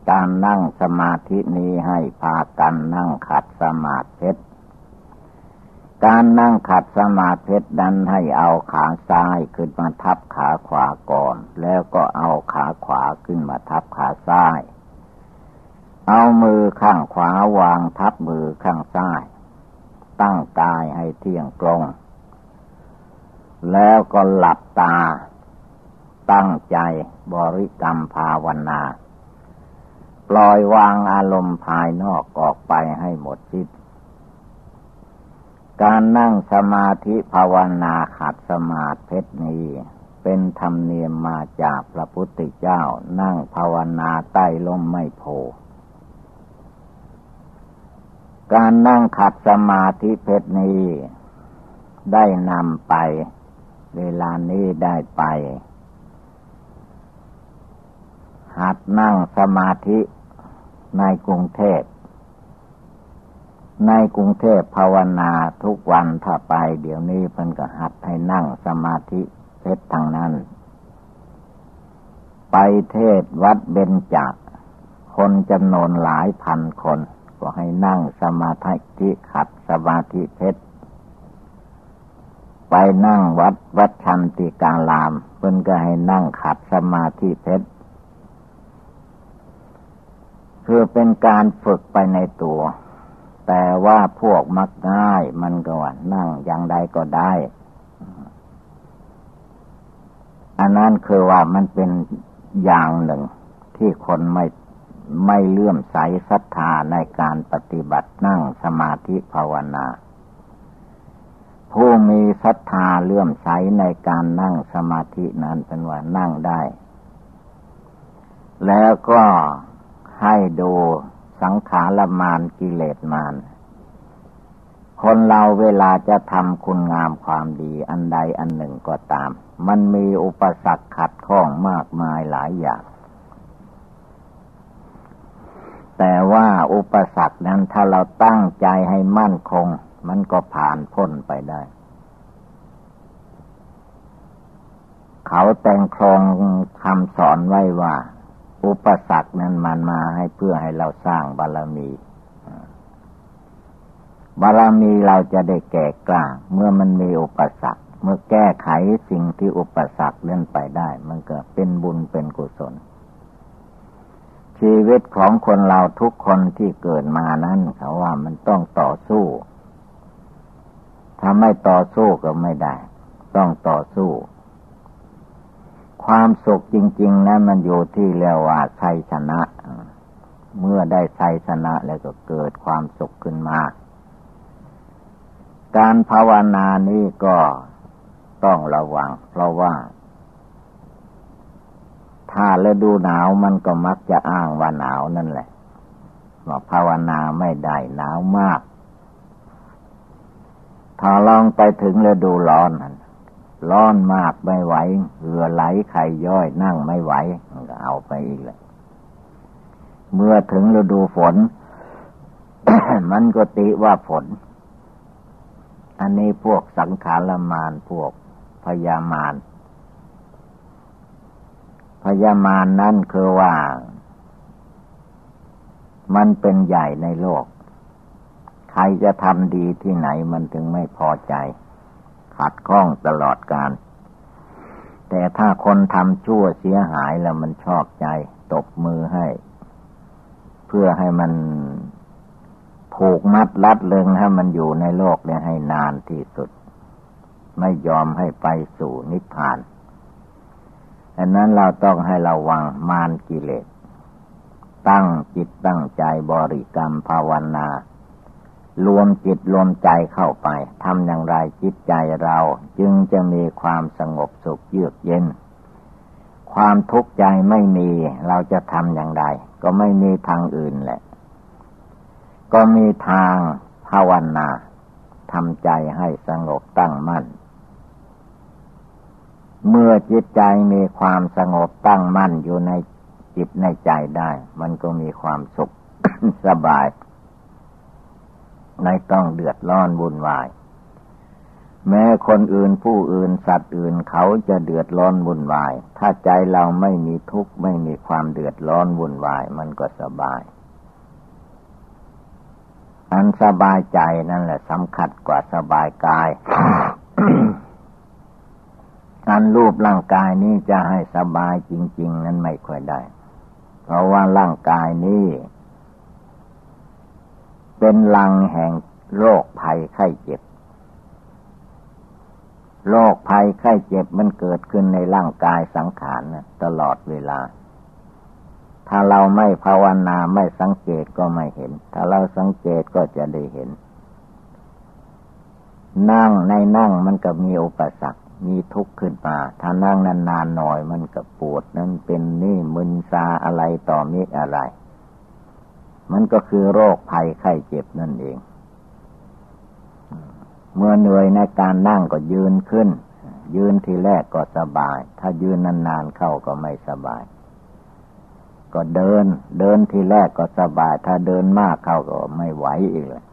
การนั่งสมาธินี้ให้พากันนั่งขัดสมาธิการนั่งขัดสมาธินั้นให้เอาขาซ้ายขึ้นมาทับขาขวาก่อน แล้วก็เอาขาขวาขึ้นมาทับขาซ้าย เอามือข้างขวาวางทับมือข้างซ้าย ตั้งกายให้เที่ยงตรง แล้วก็หลับตา ตั้งใจบริกรรมภาวนา ปล่อยวางอารมณ์ภายนอกออกไปให้หมดสิ้นการนั่งสมาธิภาวนาขัดสมาธินี้ เป็นธรรมเนียมมาจากพระพุทธเจ้านั่งภาวนาใต้ลมไม่โพการนั่งขัดสมาธิเพชรนี้ ได้นำไป เวลานี้ได้ไป หัดนั่งสมาธิในกรุงเทพ ในกรุงเทพภาวนาทุกวันถ้าไป เดี๋ยวนี้เพิ่นก็หัดให้นั่งสมาธิเพชรทางนั้น ไปเทศวัดเบญจคนจำนวนหลายพันคน ก็ให้นั่งสมาธิขัดสมาธิเพชรไปนั่งวัดวัดชันติกาลามเพิ่นก็ให้นั่งขัดสมาธิเพชร คือเป็นการฝึกไปในตัว แต่ว่าพวกมักง่ายมันก็ว่านั่งอย่างใดก็ได้ อันนั้นคือว่ามันเป็นอย่างหนึ่งที่คนไม่ไม่เลื่อมใสศรัทธาในการปฏิบัตินั่งสมาธิภาวนา ผู้มีศรัทธาเลื่อมใสในการนั่งสมาธินั้นเป็นว่านั่งได้ แล้วก็ ให้ดูสังขารมานกิเลสมาน คนเราเวลาจะทำคุณงามความดีอันใดอันหนึ่งก็ตาม มันมีอุปสรรคขัดข้องมากมายหลายอย่าง แต่ว่าอุปสรรคนั้นถ้าเราตั้งใจให้มั่นคง มันก็ผ่านพ้นไปได้เขาแต่งครองคำสอนไว้ว่า อุปสรรคนั้นมันมาให้เพื่อให้เราสร้างบารมีบารมีเราจะได้แก่กล้าเมื่อมันมีอุปสรรค เมื่อแก้ไขสิ่งที่อุปสรรคเล่นไปได้ มันก็เป็นบุญเป็นกุศล ชีวิตของคนเราทุกคนที่เกิดมานั้นเขาว่ามันต้องต่อสู้ ถ้าไม่ต่อสู้ก็ไม่ได้ ต้องต่อสู้ ความสุขจริง ๆนะมันอยู่ที่เรียกว่าชัยชนะ เมื่อได้ชัยชนะแล้วก็เกิดความสุขขึ้นมา การภาวนานี้ก็ต้องระวัง เพราะว่า ถ้าฤดูหนาวมันก็มักจะอ้างว่าหนาวนั่นแหละว่าภาวนาไม่ได้หนาวมาก ถ้าลองไปถึงฤดูร้อนนั่น ร้อนมากไม่ไหวเหงื่อไหลไข่ย่อยนั่งไม่ไหวก็เอาไปอีกเลยเมื่อถึงฤดูฝน มันก็ติว่าฝน อันนี้พวกสังขารมานพวกพยามานพยามานนั่นคือว่า มันเป็นใหญ่ในโลก ใครจะทำดีที่ไหนมันถึงไม่พอใจ ขัดข้องตลอดการ แต่ถ้าคนทำชั่วเสียหายแล้วมันชอบใจ ตบมือให้ เพื่อให้มันผูกมัดรัดเลึงให้มันอยู่ในโลกเนี่ยให้นานที่สุด ไม่ยอมให้ไปสู่นิพพานอันนั้นเราต้องให้ระวังมารกิเลส ตั้งจิตตั้งใจบริกรรมภาวนา รวมจิตรวมใจเข้าไปทำอย่างไรจิตใจเราจึงจะมีความสงบสุขเยือกเย็น ความทุกข์ใจไม่มีเราจะทำอย่างไร ก็ไม่มีทางอื่นแหละ ก็มีทางภาวนาทำใจให้สงบตั้งมั่น เมื่อจิตใจมีความสงบตั้งมั่นอยู่ในจิตในใจได้ มันก็มีความสุขสบาย ไม่ต้องเดือดร้อนวุ่นวาย แม้คนอื่นผู้อื่นสัตว์อื่นเขาจะเดือดร้อนวุ่นวาย ถ้าใจเราไม่มีทุกข์ไม่มีความเดือดร้อนวุ่นวาย มันก็สบาย อันสบายใจนั่นแหละสำคัญกว่าสบายกายการรูปร่างกายนี้จะให้สบายจริง ๆ นั้นไม่ค่อยได้ เพราะว่าร่างกายนี้ เป็นลังแห่งโรคภัยไข้เจ็บ โรคภัยไข้เจ็บมันเกิดขึ้นในร่างกายสังขารนะตลอดเวลา ถ้าเราไม่ภาวนาไม่สังเกตก็ไม่เห็น ถ้าเราสังเกตก็จะได้เห็น นั่งในนั่งมันก็มีอุปสรรค มีทุกข์ขึ้นมา ถ้านั่งนานๆหน่อยมันก็ปวดนั่นเป็นนี่มึนซาอะไรต่อมิอะไร มันก็คือโรคภัยไข้เจ็บนั่นเอง เมื่อเหนื่อยในการนั่งก็ยืนขึ้น ยืนทีแรกก็สบาย ถ้ายืนนานๆเข้าก็ไม่สบาย ก็เดิน เดินทีแรกก็สบาย ถ้าเดินมากเข้าก็ไม่ไหวอีกเลย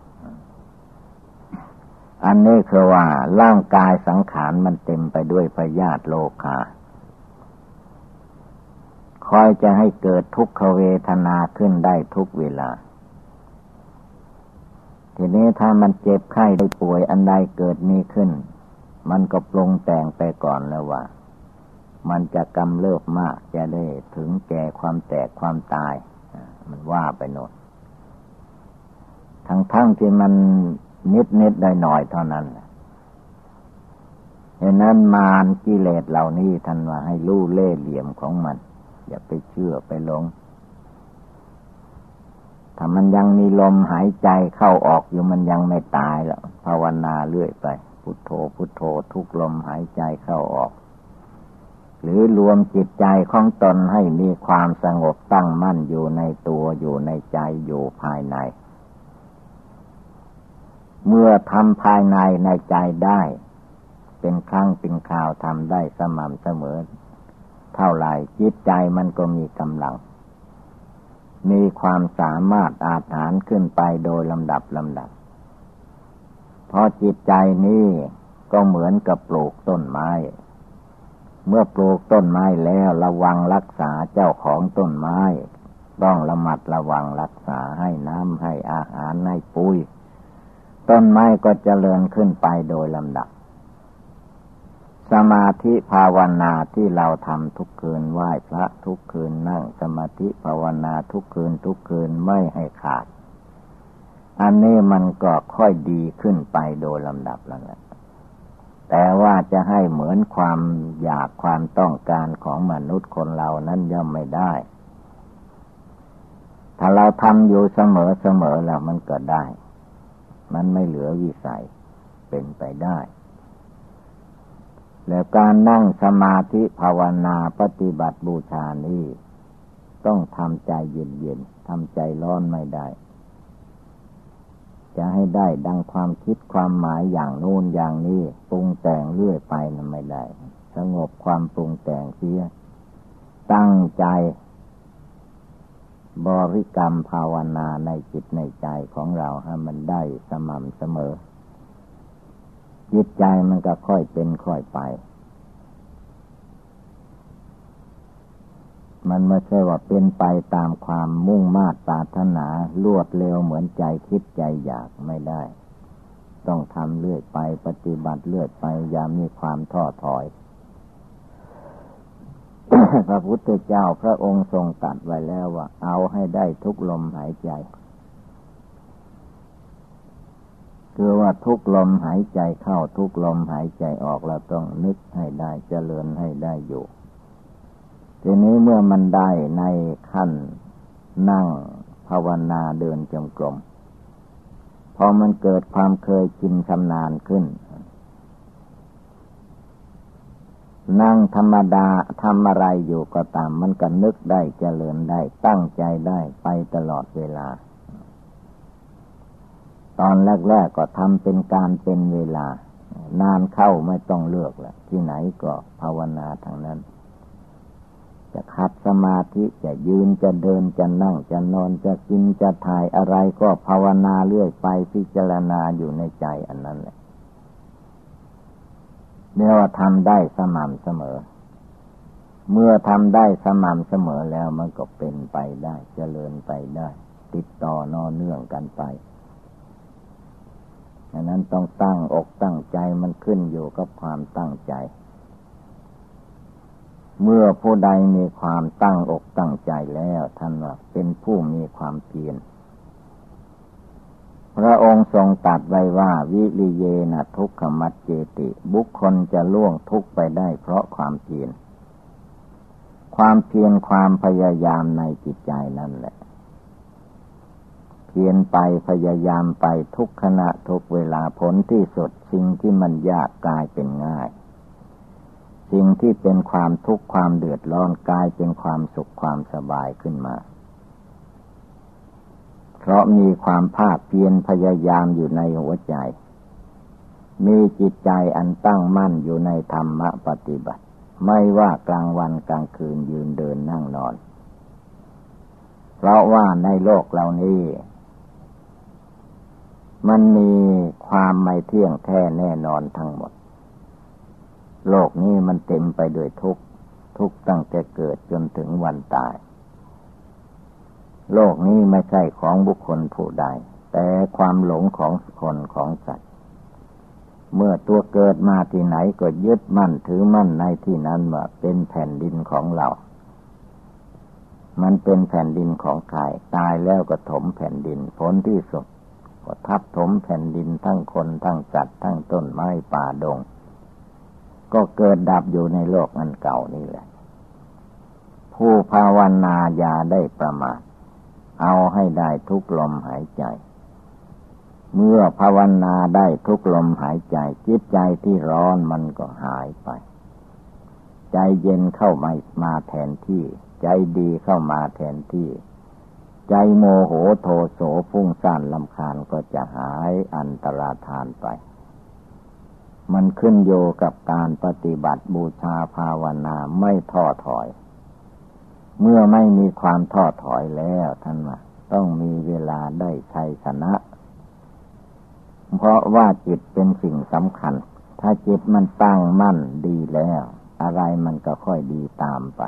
อันนี้คือว่าร่างกายสังขารมันเต็มไปด้วยพยาธิโลคา คอยจะให้เกิดทุกขเวทนาขึ้นได้ทุกเวลา ทีนี้ถ้ามันเจ็บไข้ได้ป่วยอันใดเกิดมีขึ้น มันก็ปรุงแต่งไปก่อนแล้วว่า มันจะกำเริบมากจะได้ถึงแก่ความแตกความตาย มันว่าไปโน่นทั้งทั้งที่มันนิดนิดได้หน่อยเท่านั้นเหตุนั้นมารกิเลสเหล่านี้ท่านว่าให้รู้เล่เหลี่ยมของมัน อย่าไปเชื่อไปหลง ถ้ามันยังมีลมหายใจเข้าออกอยู่มันยังไม่ตายแล้วภาวนาเรื่อยไป พุทโธพุทโธทุกลมหายใจเข้าออก หรือรวมจิตใจของตนให้มีความสงบตั้งมั่นอยู่ในตัวอยู่ในใจอยู่ภายใน เมื่อทำภายในในใจได้ เป็นครั้งเป็นคราวทำได้สม่ำเสมอ เท่าไหร่จิตใจมันก็มีกำลัง มีความสามารถอาถานขึ้นไปโดยลำดับลำดับเพราะจิตใจนี้ก็เหมือนกับปลูกต้นไม้ เมื่อปลูกต้นไม้แล้วระวังรักษาเจ้าของต้นไม้ ต้องระมัดระวังรักษาให้น้ำให้อาหารให้ปุ๋ย ต้นไม้ก็เจริญขึ้นไปโดยลำดับ สมาธิภาวนาที่เราทำทุกคืนไหว้พระทุกคืนนั่งสมาธิภาวนาทุกคืนทุกคืนไม่ให้ขาด อันนี้มันก็ค่อยดีขึ้นไปโดยลำดับแล้วแหละแต่ว่าจะให้เหมือนความอยากความต้องการของมนุษย์คนเรานั้นย่อมไม่ได้ ถ้าเราทำอยู่เสมอเสมอแล้วมันก็ได้ มันไม่เหลือวิสัยเป็นไปได้ แล้วการนั่งสมาธิภาวนาปฏิบัติบูชานี้ ต้องทำใจเย็นๆทำใจร้อนไม่ได้ จะให้ได้ดังความคิดความหมายอย่างโน้นอย่างนี้ปรุงแต่งเรื่อยไปนั้นไม่ได้ สงบความปรุงแต่งเสีย ตั้งใจ บริกรรมภาวนาในจิตในใจของเราให้มันได้สม่ำเสมอ จิตใจมันก็ค่อยเป็นค่อยไป มันไม่ใช่ว่าเป็นไปตามความมุ่งมา่ปรารถนาลวดเร็วเหมือนใจคิดใจอยากไม่ได้ ต้องทำเรื่อยไปปฏิบัติเรื่อยไปอย่ามีความท้อถอยพระพุทธเจ้าพระองค์ทรงตัดไว้แล้วว่า เอาให้ได้ทุกลมหายใจ คือว่าทุกลมหายใจเข้าทุกลมหายใจออกเราต้องนึกให้ได้เจริญให้ได้อยู่ ทีนี้เมื่อมันได้ในขั้นนั่งภาวนาเดินจงกรมพอมันเกิดความเคยชินชำนาญขึ้น นั่งธรรมดาทำอะไรอยู่ก็ตาม มันก็นึกได้เจริญได้ตั้งใจได้ไปตลอดเวลา ตอนแรก ๆ ก็ทำเป็นการเป็นเวลา นานเข้าไม่ต้องเลือกแหละที่ไหนก็ภาวนาทางนั้น จะขัดสมาธิจะยืนจะเดินจะนั่งจะนอนจะกินจะถ่ายอะไรก็ภาวนาเรื่อยไปพิจารณาอยู่ในใจอันนั้นแหละเรียกว่าทำได้สม่ำเสมอ เมื่อทำได้สม่ำเสมอแล้วมันก็เป็นไปได้จเจริญไปได้ ติดต่อนอเนื่องกันไป ดังนั้นต้องตั้งอกตั้งใจมันขึ้นอยู่กับความตั้งใจ เมื่อผู้ใดมีความตั้งอกตั้งใจแล้วท่านว่าเป็นผู้มีความเพียรพระองค์ทรงตัดไว้ว่า วิริเยนะทุกขมัจเจติ บุคคลจะล่วงทุกไปได้เพราะความเพียรความเพียรความพยายามในจิตใจนั่นแหละ พียรไปพยายามไปทุกขณะทุกเวลาผลที่สุดสิ่งที่มันยากกลายเป็นง่าย สิ่งที่เป็นความทุกข์ความเดือดร้อนกลายเป็นความสุขความสบายขึ้นมา เพราะมีความภาคเพียรพยายามอยู่ในหัวใจ มีจิตใจอันตั้งมั่นอยู่ในธรรมปฏิบัติ ไม่ว่ากลางวันกลางคืนยืนเดินนั่งนอน เพราะว่าในโลกเหล่านี้ มันมีความไม่เที่ยงแท้แน่นอนทั้งหมด โลกนี้มันเต็มไปด้วยทุกข์ ทุกตั้งแต่เกิดจนถึงวันตาย โลกนี้ไม่ใช่ของบุคคลผู้ใด แต่ความหลงของคนของสัตว์ เมื่อตัวเกิดมาที่ไหนก็ยึดมั่นถือมั่นในที่นั้นว่าเป็นแผ่นดินของเรา มันเป็นแผ่นดินของใครตายแล้วก็ถมแผ่นดินผลที่สุด ก็ทับถมแผ่นดินทั้งคนทั้งสัตว์ทั้งต้นไม้ป่าดง ก็เกิดดับอยู่ในโลกอันเก่านี่แหละ ผู้ภาวนาอย่าได้ประมาทเอาให้ได้ทุกลมหายใจ เมื่อภาวนาได้ทุกลมหายใจ จิตใจที่ร้อนมันก็หายไป ใจเย็นเข้ามามาแทนที่ ใจดีเข้ามาแทนที่ ใจโมโหโทโสฟุ้งซ่านลำคาญก็จะหายอันตราทานไป มันขึ้นโยกับการปฏิบัติบูชาภาวนาไม่ท้อถอย เมื่อไม่มีความท้อถอยแล้วท่านว่าต้องมีเวลาได้ชัยชนะ เพราะว่าจิตเป็นสิ่งสำคัญ ถ้าจิตมันตั้งมั่นดีแล้ว อะไรมันก็ค่อยดีตามไป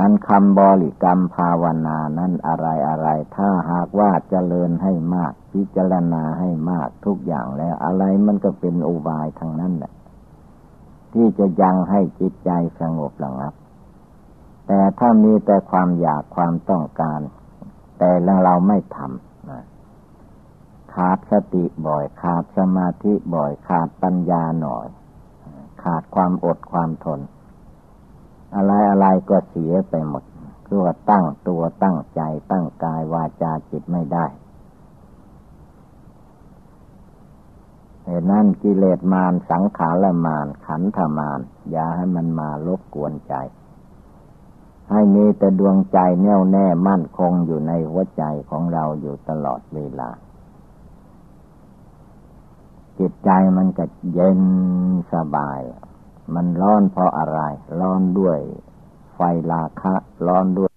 อันคำบริกรรมภาวนานั้นอะไรอะไร ถ้าหากว่าเจริญให้มาก พิจารณาให้มากทุกอย่างแล้ว อะไรมันก็เป็นอุบายทางนั้นแหละที่จะยังให้จิตใจสงบระงับ แต่ถ้ามีแต่ความอยากความต้องการ แต่เราไม่ทำขาดสติบ่อย ขาดสมาธิบ่อย ขาดปัญญาหน่อย ขาดความอดความทน อะไรอะไรก็เสียไปหมดคือว่าตั้งตัวตั้งใจตั้งกายวาจาจิตไม่ได้เหตุนั้นกิเลสมารสังขารมารขันธมารอย่าให้มันมาลบกวนใจ ให้มีแต่ดวงใจแน่วแน่มั่นคงอยู่ในหัวใจของเราอยู่ตลอดเวลา จิตใจมันก็เย็นสบาย มันร้อนเพราะอะไร ร้อนด้วยไฟราคะ ร้อนด้วย